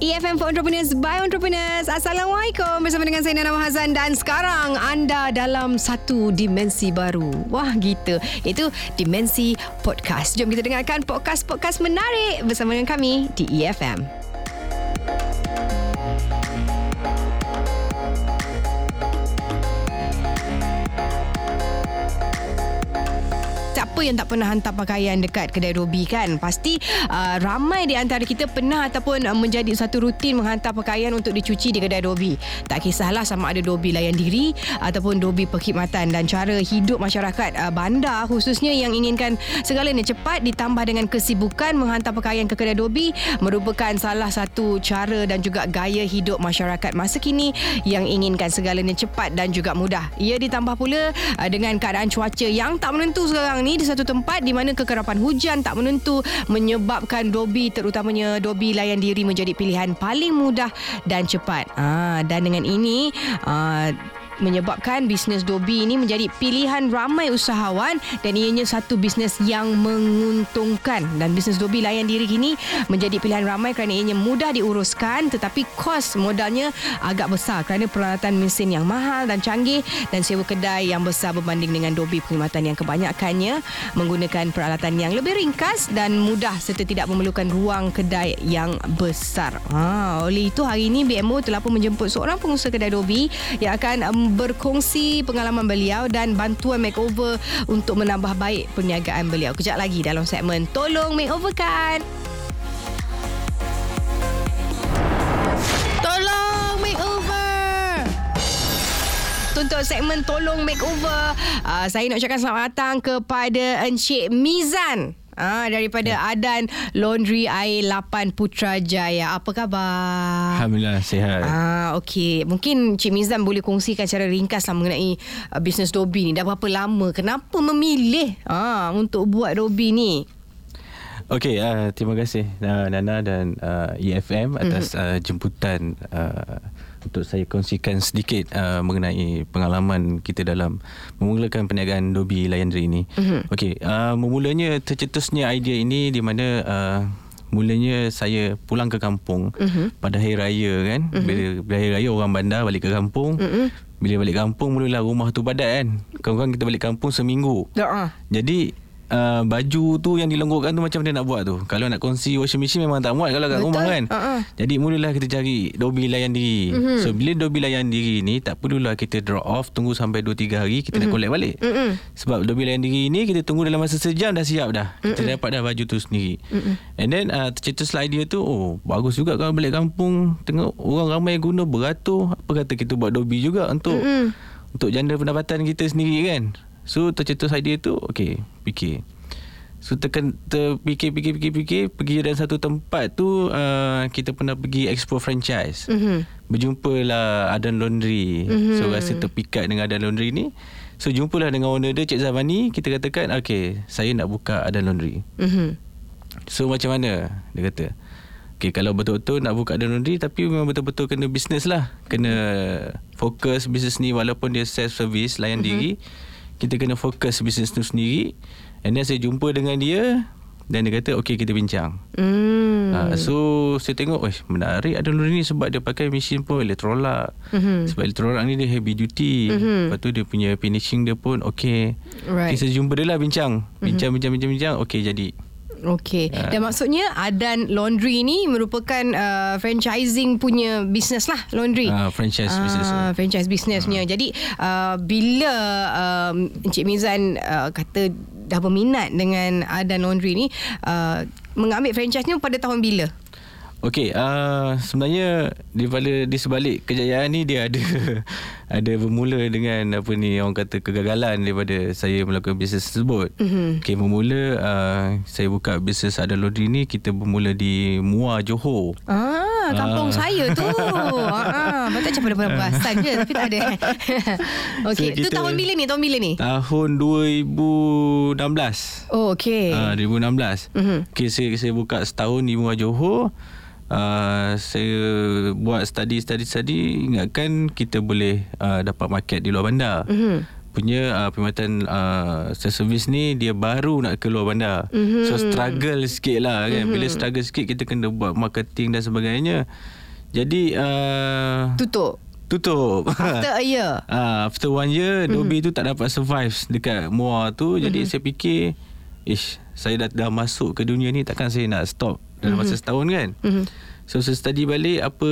EFM for Entrepreneurs by Entrepreneurs. Assalamualaikum bersama dengan saya Nana Mahazan dan sekarang anda dalam satu dimensi baru. Wah gitu. Itu dimensi podcast. Jom kita dengarkan podcast-podcast menarik bersama dengan kami di EFM. Siapa yang tak pernah hantar pakaian dekat kedai Robi kan? Pasti uh, ramai di antara kita pernah ataupun uh, menjadi satu rutin menghantar pakaian untuk dicuci di kedai Robi tak kisahlah sama ada Robi layan diri ataupun Robi perkhidmatan dan cara hidup masyarakat uh, bandar khususnya yang inginkan segalanya cepat ditambah dengan kesibukan menghantar pakaian ke kedai Robi merupakan salah satu cara dan juga gaya hidup masyarakat masa kini yang inginkan segalanya cepat dan juga mudah. Ia ditambah pula uh, dengan keadaan cuaca yang tak menentu sekarang ni satu tempat di mana kekerapan hujan tak menentu menyebabkan dobi terutamanya dobi layan diri menjadi pilihan paling mudah dan cepat. Ah dan dengan ini ah menyebabkan bisnes Dobi ini menjadi pilihan ramai usahawan dan ianya satu bisnes yang menguntungkan dan bisnes Dobi layan diri kini menjadi pilihan ramai kerana ianya mudah diuruskan tetapi kos modalnya agak besar kerana peralatan mesin yang mahal dan canggih dan sewa kedai yang besar berbanding dengan Dobi perkhidmatan yang kebanyakannya menggunakan peralatan yang lebih ringkas dan mudah serta tidak memerlukan ruang kedai yang besar. Ha, oleh itu hari ini BMO telah pun menjemput seorang pengusaha kedai Dobi yang akan berkongsi pengalaman beliau dan bantuan makeover untuk menambah baik perniagaan beliau. Kejap lagi dalam segmen Tolong Makeover kan. Untuk segmen Tolong Makeover, uh, saya nak ucapkan selamat datang kepada Encik Mizan. Ah daripada ya. Adan Laundry Air 8 Putrajaya. Apa khabar? Alhamdulillah sihat. Ah okey. Mungkin Cik Mizan boleh kongsikan secara ringkas lah mengenai uh, bisnes Dobi ni. Dah berapa lama? Kenapa memilih ah untuk buat Dobi ni? Okey, uh, terima kasih uh, Nana dan uh, EFM atas mm-hmm. uh, jemputan uh, untuk saya kongsikan sedikit uh, mengenai pengalaman kita dalam memulakan perniagaan Dobi Laundry ini. Mm-hmm. Okey, uh, memulanya tercetusnya idea ini di mana uh, mulanya saya pulang ke kampung mm-hmm. pada hari raya kan. Mm-hmm. Bila, bila hari raya orang bandar balik ke kampung. Mm-hmm. Bila balik kampung mulalah rumah tu padat kan. Kawan-kawan kita balik kampung seminggu. Uh-huh. Jadi uh, baju tu yang dilenggukkan tu macam mana nak buat tu kalau nak kongsi washing machine memang tak muat kalau kat Betul. rumah kan uh-uh. jadi mulalah kita cari dobi layan diri uh-huh. so bila dobi layan diri ni tak perlulah kita drop off tunggu sampai 2-3 hari kita uh-huh. nak mhm. collect balik uh-huh. sebab dobi layan diri ni kita tunggu dalam masa sejam dah siap dah uh-huh. kita dapat dah baju tu sendiri uh-huh. and then uh, tercetuslah idea tu oh bagus juga kalau balik kampung tengok orang ramai guna beratur apa kata kita buat dobi juga untuk uh-huh. untuk janda pendapatan kita sendiri kan So tercetus idea tu Okay Fikir So tekan terfikir fikir fikir fikir pergi dalam satu tempat tu uh, kita pernah pergi expo franchise. Mm-hmm. Berjumpalah Adan Laundry. Mm-hmm. So rasa terpikat dengan Adan Laundry ni. So jumpalah dengan owner dia Cik Zavani, kita katakan okay, saya nak buka Adan Laundry. Mm-hmm. So macam mana? Dia kata. Okay, kalau betul-betul nak buka Adan Laundry tapi memang betul-betul kena bisnes lah. Kena fokus bisnes ni walaupun dia self service layan mm-hmm. diri kita kena fokus bisnes tu sendiri and then saya jumpa dengan dia dan dia kata okay kita bincang mm. uh, so saya tengok eh menarik ada lori ni sebab dia pakai mesin pun elektrolak mm-hmm. sebab elektrolak ni dia heavy duty mm-hmm. lepas tu dia punya finishing dia pun okay, right. okay saya jumpa dia lah bincang bincang mm-hmm. bincang bincang bincang okay jadi Okey. Uh. Dan maksudnya Adan Laundry ni merupakan uh, franchising punya business lah laundry. Uh, franchise uh, business. Franchise business punya. Uh. Jadi uh, bila um, Encik Mizan uh, kata dah berminat dengan Adan Laundry ni uh, mengambil franchise ni pada tahun bila? Okey, uh, sebenarnya di balik di sebalik kejayaan ni dia ada ada bermula dengan apa ni orang kata kegagalan daripada saya melakukan bisnes tersebut. Mm-hmm. Okey, bermula uh, saya buka bisnes ada laundry ni kita bermula di Mua Johor. Ah, kampung uh. saya tu. ah, betul macam pada perasan je tapi tak ada. okey, so, tu tahun bila ni? Tahun bila ni? Tahun 2016. Oh, okey. Ah, uh, 2016. Mm-hmm. Okey, saya saya buka setahun di Mua Johor. Uh, saya buat study study study ingatkan kita boleh uh, dapat market di luar bandar. Mm-hmm. punya uh, perkhidmatan uh, servis ni dia baru nak keluar bandar. Mm-hmm. So struggle sikit lah kan. Mm-hmm. Bila struggle sikit kita kena buat marketing dan sebagainya. Jadi uh, Tutup. tutup. After a year. Ah, after one year mm-hmm. Dobi tu tak dapat survive dekat Muar tu. Jadi Mm-hmm. saya fikir ish saya dah, dah masuk ke dunia ni takkan saya nak stop dalam masa setahun kan. Mhm. So saya study balik apa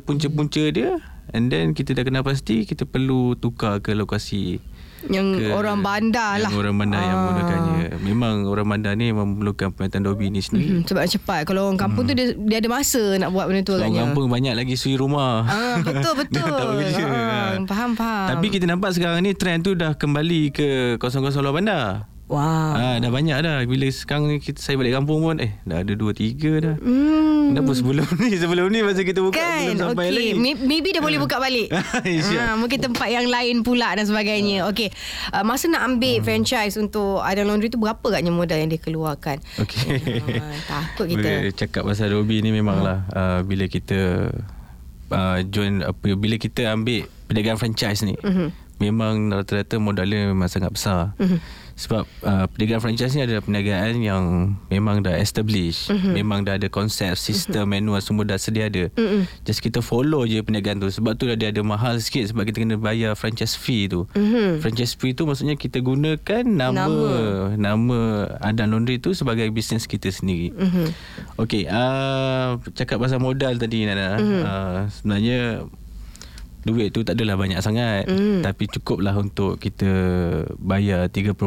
punca-punca dia and then kita dah kenal pasti kita perlu tukar ke lokasi Yang ke orang bandar yang lah. orang bandar yang Ah. menggunakannya. Memang orang bandar ni memerlukan pemetaan Dobi ni sendiri. Hmm, sebab cepat. Kalau orang kampung tu dia, dia ada masa nak buat benda tu Hmm. So, orang kampung banyak lagi suri rumah. Ah, betul betul. Tak bekerja. Ah, faham faham. Tapi kita nampak sekarang ni trend tu dah kembali ke kawasan-kawasan luar bandar. Wow. Ah, dah banyak dah. Bila sekarang ni kita, saya balik kampung pun eh dah ada dua tiga dah. Hmm. Kenapa sebelum ni sebelum ni masa kita buka Kan belum sampai okay. lagi. May- Maybe dia boleh buka balik ha, Mungkin tempat yang lain pula Dan sebagainya Okay uh, Masa nak ambil Hmm. franchise Untuk Adam Laundry tu Berapa agaknya modal yang dia keluarkan Okey. Ah, takut kita. Bila cakap pasal Robi ni memanglah uh, bila kita uh, join apa bila kita ambil perniagaan franchise ni. Mhm. Memang rata-rata modalnya memang sangat besar. Mhm. Sebab uh, perniagaan franchise ni adalah perniagaan yang memang dah establish, Mhm. memang dah ada konsep, sistem, manual semua dah sedia ada. Mhm. Just kita follow je perniagaan tu. Sebab tu dia ada mahal sikit sebab kita kena bayar franchise fee tu. Mhm. Franchise fee tu maksudnya kita gunakan nama Nama. nama Adan Laundry tu sebagai bisnes kita sendiri. Mhm. Okey, uh, cakap pasal modal tadi Nana. Mm-hmm. Uh, sebenarnya duit tu tak adalah banyak sangat Mhm. tapi cukup lah untuk kita bayar 30%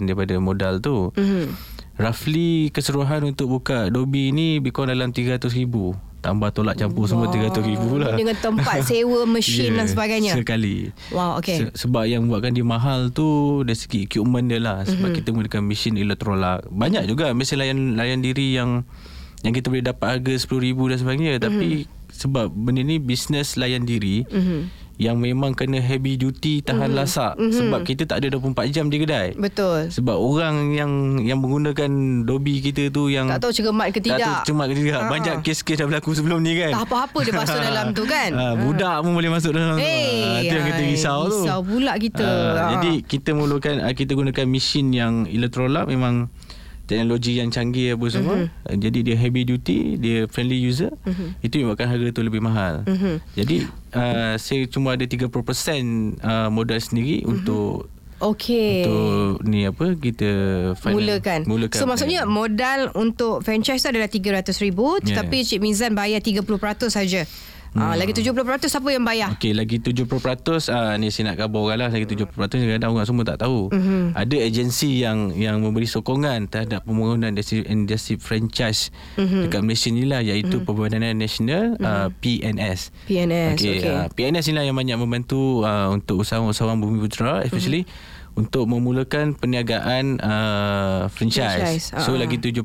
daripada modal tu. Mhm. Roughly keseluruhan untuk buka Dobi ni kurang dalam 300 ribu. Tambah tolak campur semua 300 ribu lah. Dengan tempat sewa mesin dan sebagainya. Sekali. Wow, okay. Se- sebab yang buatkan dia mahal tu dari segi equipment dia lah. Sebab mm-hmm. kita menggunakan mesin elektrolak. Banyak juga mesin layan layan diri yang yang kita boleh dapat harga RM10,000 dan sebagainya. Mm-hmm. Tapi sebab benda ni bisnes layan diri Mhm. yang memang kena heavy duty tahan mm-hmm. lasak. Mm-hmm. Sebab kita tak ada 24 jam di kedai. Betul. Sebab orang yang yang menggunakan dobi kita tu yang Tak tahu cermat ke tak tidak. tahu cuma ke tidak. Ha. Banyak kes-kes dah berlaku sebelum ni kan. Tak apa-apa dia masuk dalam tu kan. Ha, budak pun boleh masuk dalam tu. Eh, Ha, itu yang kita risau tu. Risau pula kita. Ha, Ha. Jadi kita mulakan ah, kita gunakan mesin yang elektrolak memang teknologi yang canggih apa semua. Mhm. Uh, Jadi dia heavy duty, dia friendly user. Itu yang buatkan harga tu lebih mahal. Mhm. Jadi uh, saya cuma ada 30% uh, modal sendiri untuk Okey. untuk ni apa kita final- Mulakan. mulakan So maksudnya modal untuk franchise tu adalah RM300,000 Yeah. tetapi Cik Mizan bayar 30% saja. Ah, Hmm. lagi 70% siapa yang bayar? Okey lagi 70% ah ni saya nak khabar orang lah lagi 70% kadang orang semua tak tahu. Mhm. Mm-hmm. Ada agensi yang yang memberi sokongan terhadap pembangunan industri, industri franchise Mhm. mm-hmm. dekat Malaysia ni lah iaitu mm-hmm. Perbadanan Nasional mm-hmm. uh, PNS. PNS. Okey Okey. uh, PNS ni lah yang banyak membantu uh, untuk usahawan-usahawan bumi putera especially Mhm. mm-hmm. untuk memulakan perniagaan uh, franchise. Franchise, So ah. lagi 70%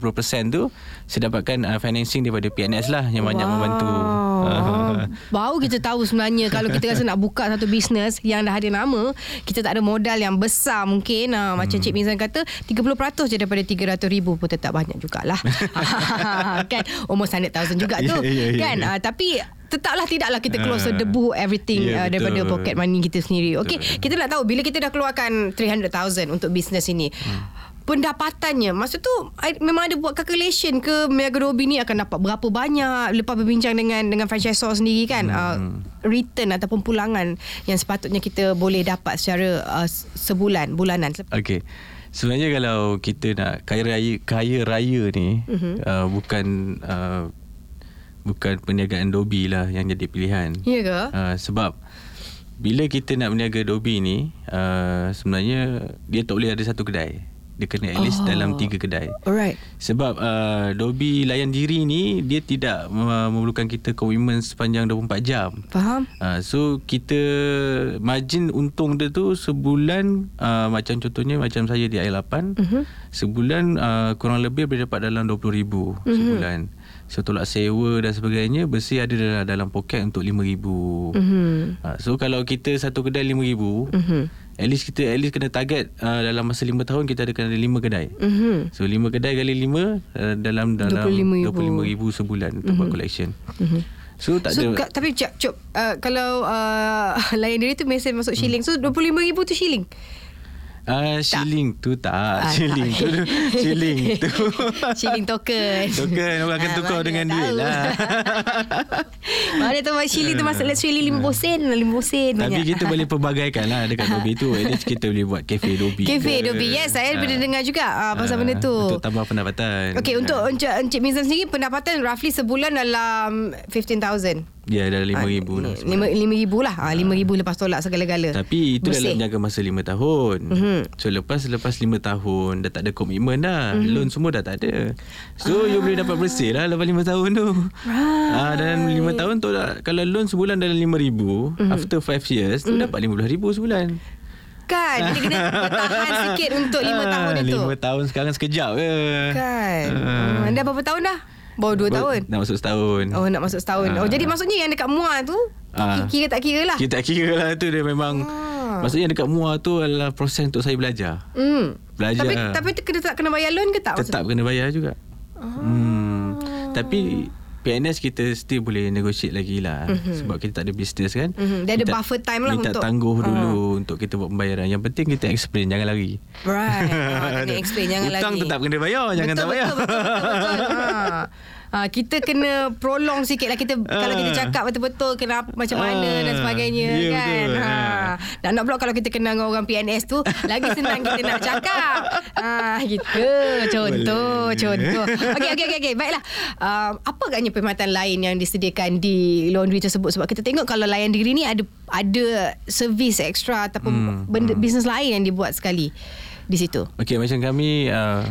tu saya dapatkan uh, financing daripada PNS lah yang banyak membantu. Baru kita tahu sebenarnya kalau kita rasa nak buka satu bisnes yang dah ada nama, kita tak ada modal yang besar mungkin. Ha, macam Hmm. Cik Mizan kata 30% je daripada 300 ribu pun tetap banyak jugalah. kan almost 100,000 juga tu. Ya, ya, ya, kan ya. Ah, tapi tetaplah tidaklah kita close Ah. the debu everything Ya, uh, daripada betul. pocket money kita sendiri. Okey, kita nak tahu bila kita dah keluarkan 300,000 untuk bisnes ini. Hmm. Pendapatannya Masa tu I, Memang ada buat calculation ke Mega Robi ni akan dapat berapa banyak Lepas berbincang dengan Dengan franchisor sendiri kan hmm. uh, Return ataupun pulangan Yang sepatutnya kita Boleh dapat secara uh, Sebulan Bulanan Okey. Sebenarnya kalau kita nak kaya raya kaya raya ni Mhm. mm-hmm. uh, bukan uh, bukan perniagaan dobi lah yang jadi pilihan. Ya ke? Uh, sebab bila kita nak berniaga dobi ni uh, sebenarnya dia tak boleh ada satu kedai. Dia kena at least Oh. dalam tiga kedai. Alright Sebab uh, Dobi layan diri ni dia tidak uh, memerlukan kita komitmen sepanjang 24 jam. Faham? Uh, so kita margin untung dia tu sebulan uh, macam contohnya macam saya di Air 8 Mhm. sebulan uh, kurang lebih boleh dapat dalam 20,000 Mhm. sebulan. So tolak sewa dan sebagainya bersih ada dalam, dalam poket untuk 5,000. Mhm. Uh, so kalau kita satu kedai 5,000 Mhm. at least kita at least kena target uh, dalam masa 5 tahun kita ada kena ada 5 kedai. Mhm. So 5 kedai kali 5 uh, dalam dalam 25,000. 25,000 sebulan untuk buat collection. Mhm. So tak so, ada ka- Tapi cop, cop uh, Kalau uh, Layan diri tu Mesin masuk shilling So RM25,000 tu shilling Ah, shilling tu tak. Ah, shilling tak. tu. shilling tu. Shilling token Token orang akan Ah, tukar mana dengan tahu. duit lah. Mana tahu shilling tu masuk Let's shilling RM50 sen RM50 sen Tapi banyak. kita boleh perbagaikan lah dekat Dobi tu. At least kita boleh buat kafe Dobi. Kafe. Dobi Yes saya Ah. pernah dengar juga uh, Pasal Ah, benda tu Untuk tambah pendapatan. Okay untuk Ah. Encik, Encik Mizan sendiri Pendapatan roughly sebulan dalam 15,000 Ya, dalam RM5,000 lah. Lima lima ribu lah ah, Lima ribu lepas tolak segala-gala Tapi itu Bersih. dalam jangka masa 5 tahun. Mhm. So lepas lepas 5 tahun dah tak ada komitmen dah. Loan semua dah tak ada. So you boleh dapat bersih lah lepas 5 tahun tu. Right. Ah dalam 5 tahun tu dah, kalau loan sebulan dalam 5000, after 5 years tu dapat 15000 sebulan. Kan Jadi kena bertahan sikit Untuk lima tahun itu 5 tahun sekarang sekejap je. Kan Ah. uh. Anda berapa tahun dah? Baru dua Baru- tahun Nak masuk setahun. Oh nak masuk setahun Oh Ah. jadi maksudnya yang dekat Muar tu Ah. Kira tak kira lah Kita tak kira lah tu dia memang Ah. Maksudnya dekat MUA tu adalah proses untuk saya belajar. Hmm. Belajar. Tapi tapi kena tak kena bayar loan ke tak? Tetap kena bayar juga. Hmm. Tapi PNS kita still boleh negotiate lagi lah mm-hmm. sebab kita tak ada business kan. Mhm. Dia ada buffer time lah minta untuk- tangguh Ah. dulu untuk kita buat pembayaran. Yang penting kita explain jangan lari. Right. Ah, kena explain jangan Hutang lagi. tetap kena bayar, jangan betul, tak bayar. Betul, betul, betul, betul. Ha. Ha, kita kena prolong sikit lah kita kalau kita cakap betul-betul kenapa macam mana Ah, dan sebagainya ya, kan. betul. Ha. Dan nak pula kalau kita kenal dengan orang PNS tu lagi senang kita nak cakap. Ha gitu. Contoh, Boleh. contoh. Okey okey okey okey. Baiklah. Uh, apa agaknya perkhidmatan lain yang disediakan di laundry tersebut sebab kita tengok kalau layan diri ni ada ada servis ekstra ataupun Hmm, benda bisnes lain yang dibuat sekali di situ. Okey macam kami uh,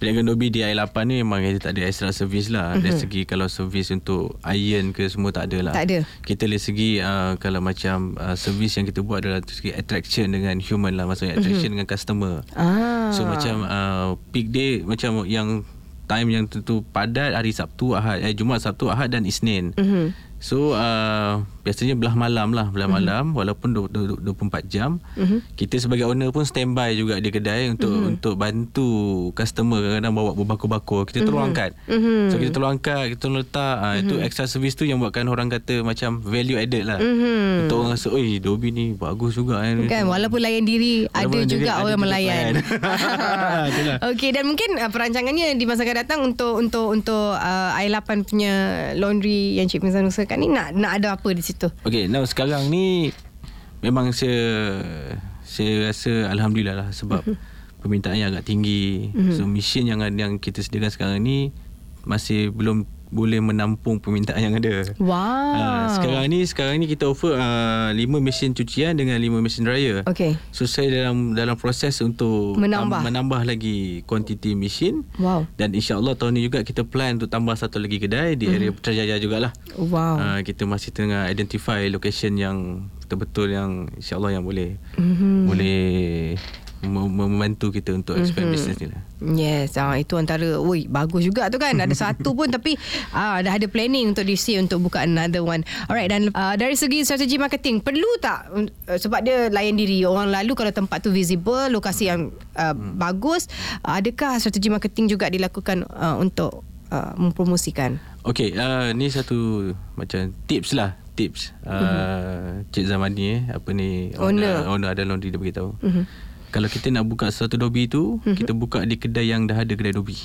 Peniaga Dobi di I8 ni memang kita tak ada extra service lah. Mm-hmm. Dari segi kalau servis untuk iron ke semua tak ada lah. Mhm. Tak ada. Kita dari segi uh, kalau macam uh, servis yang kita buat adalah dari segi attraction dengan human lah. Maksudnya attraction mm-hmm. dengan customer. Ah. So macam uh, peak day macam yang time yang tentu padat hari Sabtu, Ahad, eh Jumaat, Sabtu, Ahad dan Isnin. Mhm. So uh, biasanya belah malam lah belah mm-hmm. malam walaupun 24 jam mm-hmm. kita sebagai owner pun standby juga di kedai untuk mm-hmm. untuk bantu customer kadang-kadang bawa berbakul-bakul kita tolong angkat. Mhm. So kita tolong angkat, kita tolong letak uh, itu extra service tu yang buatkan orang kata macam value added lah. Mhm. Untuk orang rasa oi Dobi ni bagus juga kan. Kan walaupun layan diri ada Walaupun diri juga ada orang juga melayan. Itulah. Okey dan mungkin uh, perancangannya di masa akan datang untuk untuk untuk uh, I8 punya laundry yang Cik Mizan usahakan ni nak nak ada apa di situ? Okay, now sekarang ni memang saya saya rasa alhamdulillah lah sebab permintaan yang agak tinggi. So mesin yang yang kita sediakan sekarang ni masih belum boleh menampung permintaan yang ada. Wow. Ah, sekarang ni sekarang ni kita offer uh, 5 mesin cucian dengan 5 mesin dryer. Okey. So saya dalam dalam proses untuk Menambah. tam- menambah lagi kuantiti mesin. Wow. Dan insya-Allah tahun ni juga kita plan untuk tambah satu lagi kedai di area Putrajaya jugalah. Wow. Uh, kita masih tengah identify location yang betul-betul yang insya-Allah yang boleh Mhm. boleh membantu kita untuk expand Mhm. business ni lah. Yes, ah, itu antara Ui, bagus juga tu kan Ada satu pun Tapi ah, dah ada planning Untuk DC Untuk buka another one Alright Dan ah, dari segi strategi marketing Perlu tak uh, Sebab dia layan diri Orang lalu Kalau tempat tu visible Lokasi yang uh, Hmm. bagus ah, Adakah strategi marketing juga Dilakukan uh, Untuk uh, Mempromosikan Okay, uh, ni satu macam tips lah, tips. Uh, Cik Zamani eh, apa ni. Owner. owner, owner ada laundry dia beritahu. Mhm. Kalau kita nak buka satu dobi tu, kita buka di kedai yang dah ada kedai dobi.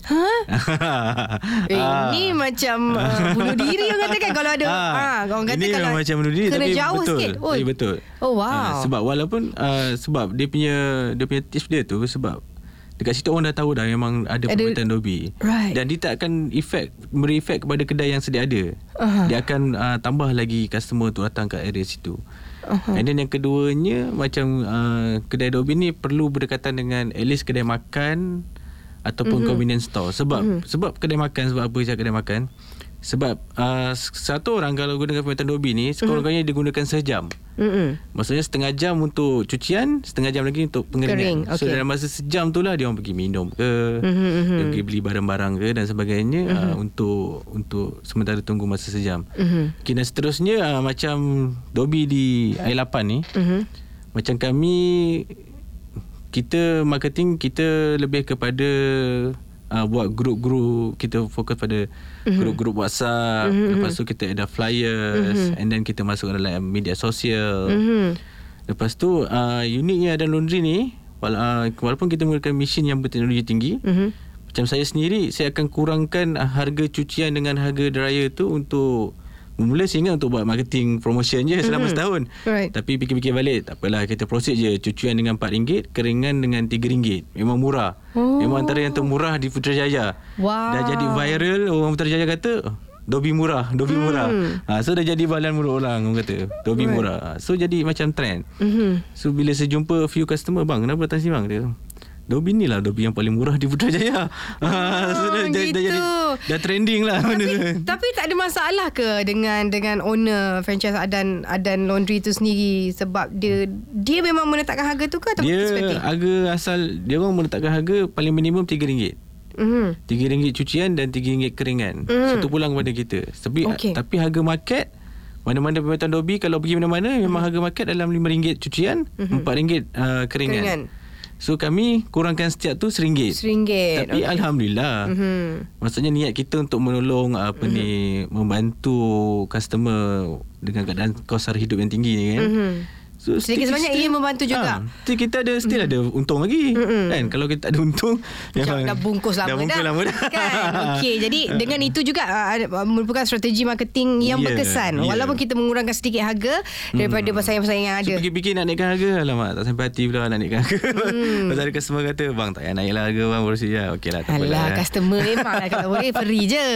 Ha? Eh, Ah. Ini macam uh, Bunuh diri orang kata kan Kalau ada Ah. ah, Orang kata Ini kalau macam bunuh diri Kena tapi jauh betul. sikit Oi. Tapi betul. Oh wow Ah, sebab walaupun uh, sebab dia punya dia punya tips dia tu sebab dekat situ orang dah tahu dah memang ada permintaan dobi. Right. Dan dia tak akan efek beri efek kepada kedai yang sedia ada. Aha. Dia akan uh, tambah lagi customer tu datang ke area situ. Aha. And then yang keduanya macam uh, kedai dobi ni perlu berdekatan dengan at least kedai makan ataupun mm-hmm. convenience store. Sebab mm-hmm. sebab kedai makan sebab apa cakap kedai makan? Sebab uh, satu orang kalau gunakan permintaan dobi ni sekurang-kurangnya dia gunakan sejam. Mm-mm. Maksudnya setengah jam untuk cucian, setengah jam lagi untuk Kering, pengeringan. So dalam masa sejam tu lah dia orang pergi minum ke, mm-hmm. mhm. dia pergi beli barang-barang ke dan sebagainya mm-hmm. uh, untuk untuk sementara tunggu masa sejam. Mhm. Okay, dan seterusnya uh, macam Dobi di I8 ni, Mhm. macam kami kita marketing kita lebih kepada uh, buat grup-grup kita fokus pada mm-hmm. grup-grup WhatsApp mm-hmm. lepas tu kita ada flyers mm-hmm. and then kita masuk dalam media sosial mm-hmm. lepas tu uh, uniknya ada laundry ni wala- uh, walaupun kita menggunakan mesin yang berteknologi tinggi mm-hmm. macam saya sendiri saya akan kurangkan harga cucian dengan harga dryer tu untuk Mula ingat untuk buat marketing promotion je selama mm-hmm. setahun. Right. Tapi fikir-fikir balik, tak apalah kita proceed je. Cucian dengan RM4, keringan dengan RM3. Memang murah. Oh. Memang antara yang termurah di Putrajaya. Wow. Dah jadi viral, orang Putrajaya kata, Dobi murah, Dobi hmm. murah. Ha, so dah jadi balan mulut orang orang kata. Dobi right. murah. So jadi macam trend. Mm-hmm. So bila saya jumpa few customer, bang, kenapa datang sini bang? Dia Dobi ni lah Dobi yang paling murah di Putrajaya. Ah, so dah, gitu. dah, jadi, dah trending lah. Tapi, tapi tak ada masalah ke dengan dengan owner franchise Adan Adan Laundry tu sendiri sebab dia dia memang menetapkan harga tu ke atau dia seperti? harga asal dia orang menetapkan harga paling minimum RM3. Mm-hmm. RM3 cucian dan RM3 keringan. Mm. Satu pulang kepada kita. Tapi okay. tapi harga market mana-mana permintaan Dobi kalau pergi mana-mana mm. memang harga market dalam RM5 cucian, mm-hmm. RM4 uh, keringan. keringan. So kami kurangkan setiap tu RM1. RM1. Tapi okay. alhamdulillah. Mm-hmm. Maksudnya niat kita untuk menolong apa mm-hmm. ni membantu customer dengan keadaan kos sara hidup yang tinggi ni kan. Mm-hmm. So, Sedikit sebanyak ia membantu juga. Ha, kita ada still mm. ada untung lagi. Mm-mm. Kan kalau kita tak ada untung Macam dah bungkus lama dah. Dah bungkus lama dah. Kan. Okey, jadi dengan itu juga uh, merupakan strategi marketing yang yeah. berkesan. Yeah. Walaupun kita mengurangkan sedikit harga daripada mm. pesaing-pesaing yang ada. So, fikir-fikir nak naikkan harga. Alamak, tak sampai hati pula nak naikkan harga. Mm. Pasal ada customer kata, "Bang, tak payah naiklah harga bang, berusi ya." Okeylah, tak apa. Alah, customer memanglah kalau boleh free je.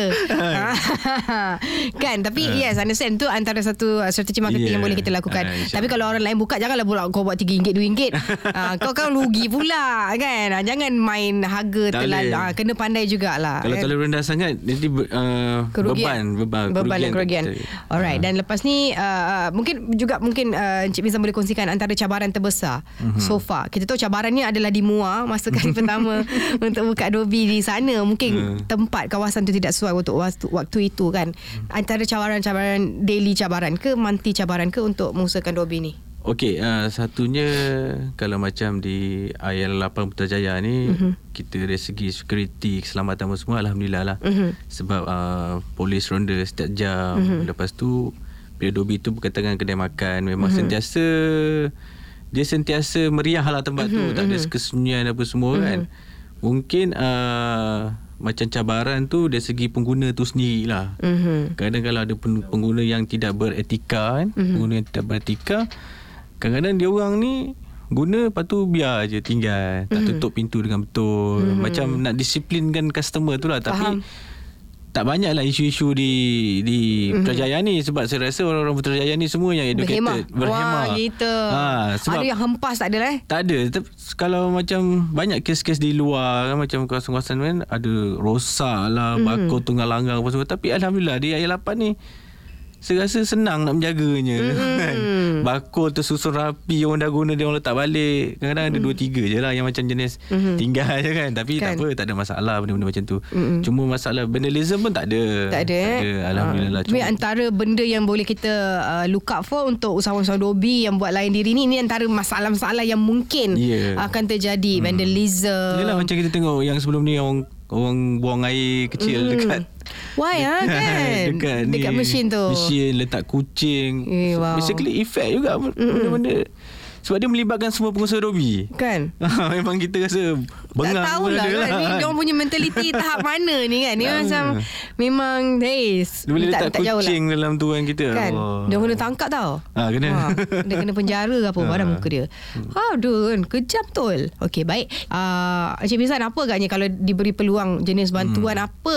kan, tapi uh. yes, understand tu antara satu strategi marketing yeah. yang boleh kita lakukan. Uh, tapi kalau orang lain buka janganlah pula kau buat RM3 RM2 ha, kau kan rugi pula kan? Ha, jangan main harga terlalu ha, kena pandai jugalah kalau kan? terlalu rendah sangat nanti uh, beban beban beban kerugian, kerugian. alright dan lepas ni uh, mungkin juga mungkin uh, Encik Bizan boleh kongsikan antara cabaran terbesar uh-huh. so far. Kita tahu cabaran ni adalah di Mua masa kali pertama untuk buka Adobe di sana. Mungkin uh. tempat kawasan tu tidak sesuai untuk waktu, waktu itu kan? Uh. antara cabaran-cabaran daily cabaran ke monthly cabaran ke untuk mengusahakan Adobe ni Okey, uh, satunya kalau macam di IL 8 Putrajaya ni mm-hmm. kita dari segi security keselamatan semua alhamdulillah lah. Mm-hmm. Sebab uh, polis ronda setiap jam. Mm-hmm. Lepas tu bila Dobi tu berkaitan dengan kedai makan memang mm-hmm. sentiasa dia sentiasa meriah lah tempat mm-hmm. tu, tak ada kesunyian apa semua mm-hmm. kan. Mungkin uh, macam cabaran tu dari segi pengguna tu sendirilah. Mm-hmm. Kadang kalau ada pengguna yang tidak beretika kan, mm-hmm. pengguna yang tidak beretika Kadang-kadang dia orang ni guna lepas tu biar je tinggal tak mm. tutup pintu dengan betul mm. macam nak disiplinkan customer tu lah Faham. tapi tak banyak lah isu-isu di di mm-hmm. Putrajaya ni sebab saya rasa orang-orang Putrajaya ni semua yang educated berhemah, wah gitu ha, sebab ada yang hempas tak ada lah eh tak ada Tapi, kalau macam banyak kes-kes di luar kan macam kawasan-kawasan kan ada rosak lah mm. bakul tunggal langgang apa semua tapi Alhamdulillah di ayat 8 ni saya rasa senang nak menjaganya hmm. kan bakul tersusun rapi orang dah guna dia orang letak balik kadang-kadang ada hmm. dua tiga je lah yang macam jenis hmm. tinggal je kan tapi kan. tak apa tak ada masalah benda-benda macam tu hmm. cuma masalah vandalism pun tak ada tak ada, tak ada. Eh? Alhamdulillah ha. cuma antara benda yang boleh kita uh, look up for untuk usahawan-usahawan dobi yang buat lain diri ni ini antara masalah-masalah yang mungkin yeah. akan terjadi hmm. vandalism Yalah macam kita tengok yang sebelum ni orang orang buang air kecil mm. dekat Why ah kan? dekat ni. Dekat mesin tu. Mesin letak kucing. Eh, wow. Basically effect juga benda-benda. Sebab dia melibatkan semua pengusaha Adobe. Kan? Memang kita rasa bengang tak tahu lah, kan. Ni dia orang punya mentaliti tahap mana ni kan. Ni macam memang hey, dia boleh letak tak, kucing lah. dalam tu kan kita. Kan? Oh. Dia kena tangkap tau. Ha, kena. Ha, dia kena penjara apa ha. badan muka dia. Ha, aduh kan. Kejam betul. Okey, baik. Uh, Encik Bizan, apa agaknya kalau diberi peluang jenis bantuan hmm. apa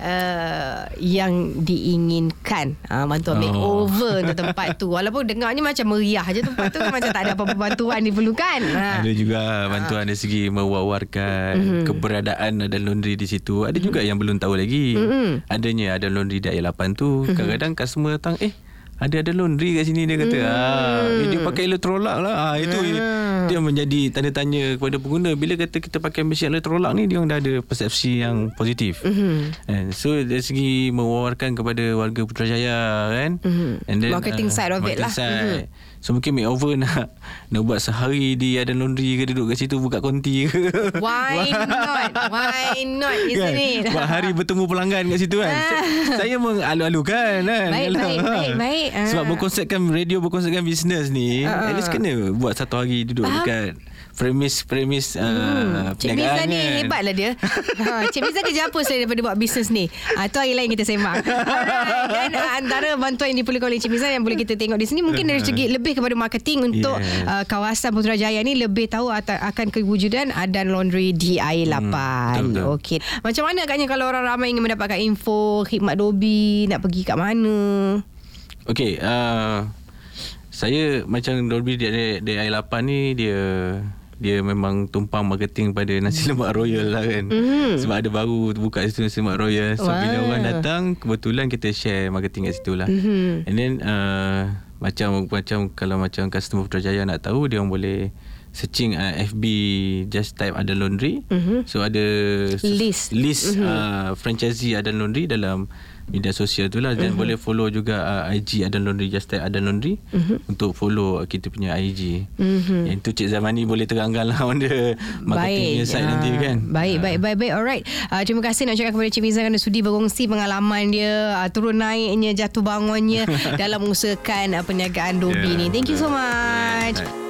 uh, yang diinginkan? Uh, bantuan oh. makeover untuk tempat tu. Walaupun dengarnya macam meriah je tempat tu kan macam tak ada apa-apa bantuan diperlukan. Ha. Ada juga bantuan ha. dari segi mewawarkan mm-hmm. keberadaan ada laundry di situ. Ada mm-hmm. juga yang belum tahu lagi. Mm-hmm. Adanya ada laundry di ayat 8 tu. Mm-hmm. Kadang-kadang customer datang, eh ada ada laundry kat sini dia kata. Mm. Ah, dia pakai elektrolak lah. Ah, itu mm. dia menjadi tanda tanya kepada pengguna bila kata kita pakai mesin elektrolak ni dia orang dah ada persepsi yang positif. Mm-hmm. And so dari segi mewawarkan kepada warga Putrajaya kan. Mm-hmm. And then, marketing uh, side of marketing it lah. Side, mm-hmm So mungkin makeover nak nak buat sehari di ada laundry ke duduk kat situ buka konti ke. Why not? Why not? Isn't it? Buat hari bertemu pelanggan kat situ kan. Ah. Saya mengalu-alukan kan. Baik, Yalah. baik, baik, baik. Sebab Ah. berkonsepkan radio berkonsepkan bisnes ni, Ah, at least kena buat satu hari duduk Faham. dekat premis premis uh, Cik Miza ni kan. hebat lah dia ha, Cik Miza kerja apa selain daripada buat bisnes ni ha, Tu hari lain kita sembang. Dan uh, antara bantuan yang diperlukan oleh Cik Miza Yang boleh kita tengok di sini Mungkin dari segi lebih kepada marketing Untuk Yes. uh, kawasan Putrajaya ni Lebih tahu akan kewujudan Adan Laundry di air lapan betul, betul. Okey. Macam mana agaknya kalau orang ramai ingin mendapatkan info Khidmat Dobi Nak pergi kat mana Okay, uh, saya macam Dolby di, di, lapan ni dia dia memang tumpang marketing pada nasi lemak royal lah kan. Mhm. Sebab ada baru buka situ nasi lemak royal. So Wah. bila orang datang kebetulan kita share marketing kat situ lah. Mhm. And then uh, macam macam kalau macam customer Putrajaya nak tahu dia orang boleh searching uh, FB just type ada laundry. Mhm. So ada List. list Mhm. uh, franchisee Adan Laundry dalam media sosial tu lah dan boleh follow juga uh, IG Adan Laundry just type Adan Laundry untuk follow kita punya IG. Mhm. Yang tu Cik Zamani boleh terangkan lah on the marketing side Ah, nanti kan. Baik, baik, baik, baik. Alright. Uh, terima kasih nak cakap kepada Cik Miza kerana sudi berkongsi pengalaman dia, uh, turun naiknya, jatuh bangunnya dalam mengusahakan uh, perniagaan Dobi Yeah. ni. Thank you so much. Right.